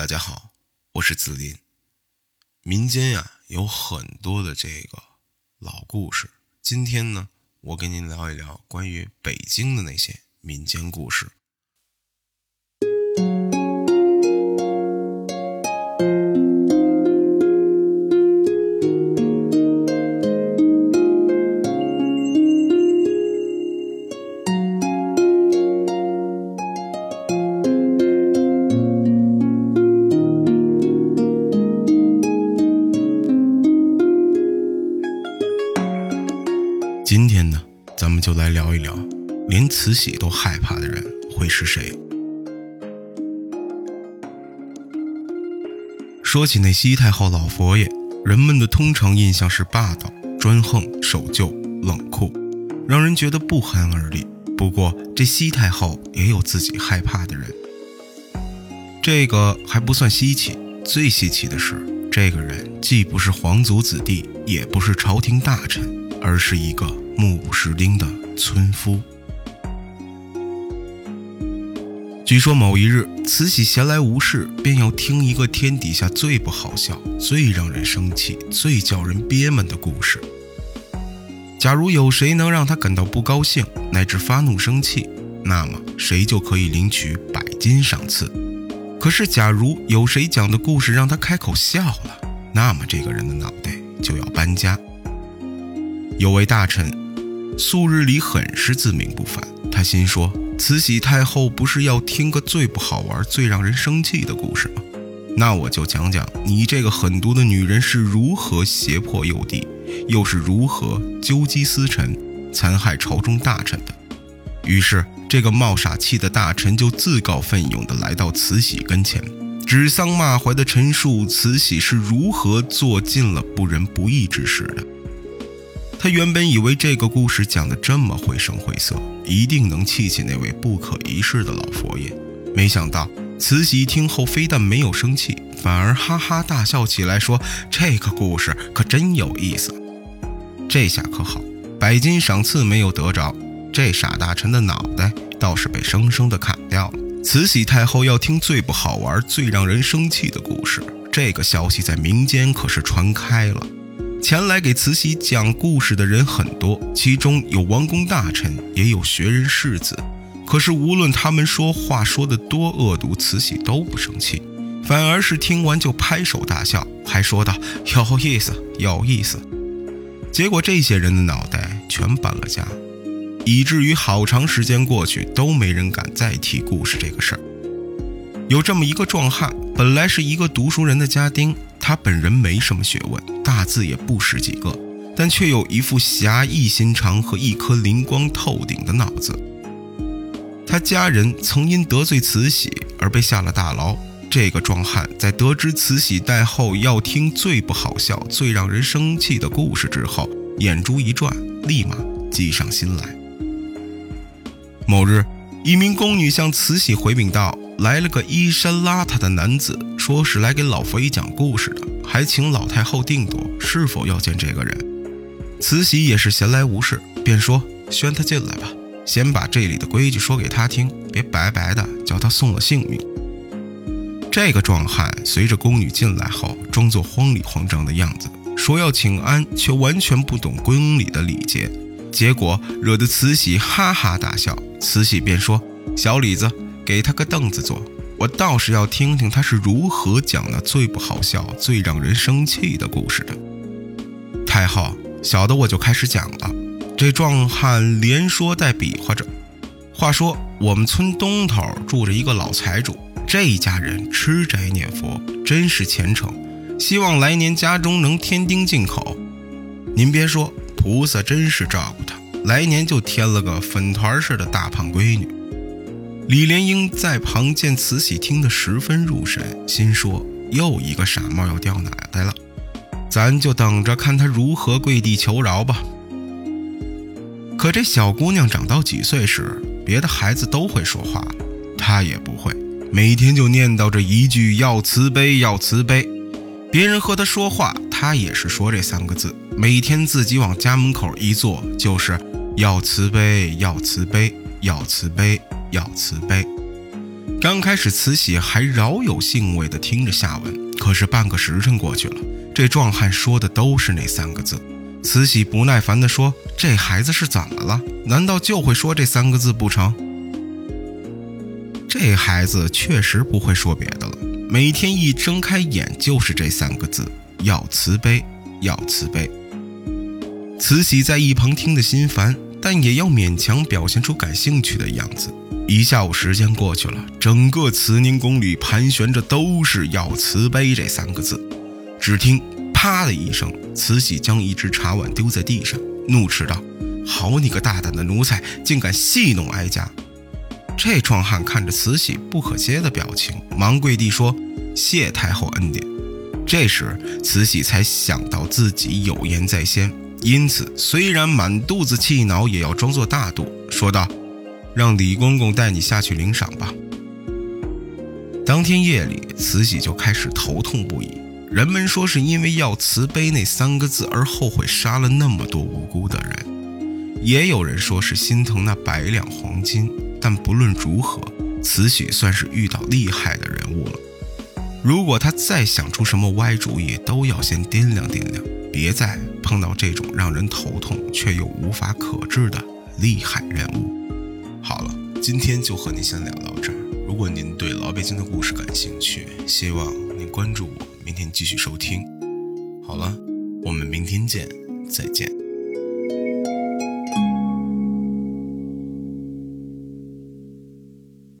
大家好，我是子林。民间呀有很多的这个老故事，今天呢，我跟您聊一聊关于北京的那些民间故事。今天呢，咱们就来聊一聊，连慈禧都害怕的人会是谁？说起那西太后老佛爷，人们的通常印象是霸道、专横、守旧、冷酷，让人觉得不寒而栗。不过，这西太后也有自己害怕的人，这个还不算稀奇。最稀奇的是，这个人既不是皇族子弟，也不是朝廷大臣，而是一个。目不识丁的村夫。据说某一日，慈禧闲来无事，便要听一个天底下最不好笑、最让人生气、最叫人憋闷的故事。假如有谁能让她感到不高兴，乃至发怒生气，那么谁就可以领取百金赏赐。可是，假如有谁讲的故事让她开口笑了，那么这个人的脑袋就要搬家。有位大臣。素日里很是自命不凡，他心说：“慈禧太后不是要听个最不好玩、最让人生气的故事吗？那我就讲讲你这个狠毒的女人是如何胁迫幼帝，又是如何纠集私臣、残害朝中大臣的。”于是，这个冒傻气的大臣就自告奋勇地来到慈禧跟前，指桑骂槐地陈述慈禧是如何做尽了不仁不义之事的。他原本以为这个故事讲得这么绘声绘色，一定能气气那位不可一世的老佛爷。没想到慈禧听后非但没有生气，反而哈哈大笑起来，说：“这个故事可真有意思。”这下可好，百金赏赐没有得着，这傻大臣的脑袋倒是被生生的砍掉了。慈禧太后要听最不好玩、最让人生气的故事，这个消息在民间可是传开了。前来给慈禧讲故事的人很多，其中有王公大臣，也有学人士子。可是无论他们说话说得多恶毒，慈禧都不生气，反而是听完就拍手大笑，还说道：“有意思，有意思。”结果这些人的脑袋全搬了家，以至于好长时间过去都没人敢再提故事这个事儿。有这么一个壮汉，本来是一个读书人的家丁。他本人没什么学问，大字也不识几个，但却有一副侠义心肠和一颗灵光透顶的脑子。他家人曾因得罪慈禧而被下了大牢。这个壮汉在得知慈禧太后要听最不好笑、最让人生气的故事之后，眼珠一转，立马计上心来。某日，一名宫女向慈禧回禀道。来了个衣衫邋遢的男子，说是来给老佛爷讲故事的，还请老太后定夺是否要见这个人。慈禧也是闲来无事，便说：“宣他进来吧，先把这里的规矩说给他听，别白白的叫他送了性命。”这个壮汉随着宫女进来后，装作慌里慌张的样子，说要请安，却完全不懂宫里的礼节，结果惹得慈禧哈哈大笑。慈禧便说：“小李子。”给他个凳子坐，我倒是要听听他是如何讲那最不好笑、最让人生气的故事的。太后，小的我就开始讲了。这壮汉连说带比划着。话说，我们村东头住着一个老财主，这一家人吃斋念佛，真是虔诚，希望来年家中能添丁进口。您别说，菩萨真是照顾他，来年就添了个粉团似的大胖闺女。李莲英在旁见慈禧听得十分入神，心说：“又一个傻帽要掉脑袋了，咱就等着看他如何跪地求饶吧。”可这小姑娘长到几岁时，别的孩子都会说话了，她也不会，每天就念叨着一句“要慈悲，要慈悲”。别人和她说话，她也是说这三个字。每天自己往家门口一坐，就是“要慈悲，要慈悲，要慈悲”。要慈悲，刚开始，慈禧还饶有兴味地听着下文，可是半个时辰过去了，这壮汉说的都是那三个字。慈禧不耐烦地说：“这孩子是怎么了？难道就会说这三个字不成？”这孩子确实不会说别的了，每天一睁开眼就是这三个字：要慈悲，要慈悲。慈禧在一旁听得心烦，但也要勉强表现出感兴趣的样子。一下午时间过去了，整个慈宁宫里盘旋着都是“要慈悲”这三个字。只听“啪”的一声，慈禧将一只茶碗丢在地上，怒斥道：“好你个大胆的奴才，竟敢戏弄哀家！”这壮汉看着慈禧不可接的表情，忙跪地说：“谢太后恩典。”这时，慈禧才想到自己有言在先。因此，虽然满肚子气恼，也要装作大度，说道：“让李公公带你下去领赏吧。”当天夜里，慈禧就开始头痛不已。人们说是因为要慈悲那三个字而后悔杀了那么多无辜的人，也有人说是心疼那百两黄金。但不论如何，慈禧算是遇到厉害的人物了。如果他再想出什么歪主意，都要先掂量掂量。别再碰到这种让人头痛却又无法可治的厉害人物。好了，今天就和您先聊到这儿。如果您对老北京的故事感兴趣，希望您关注我，明天继续收听。好了，我们明天见，再见。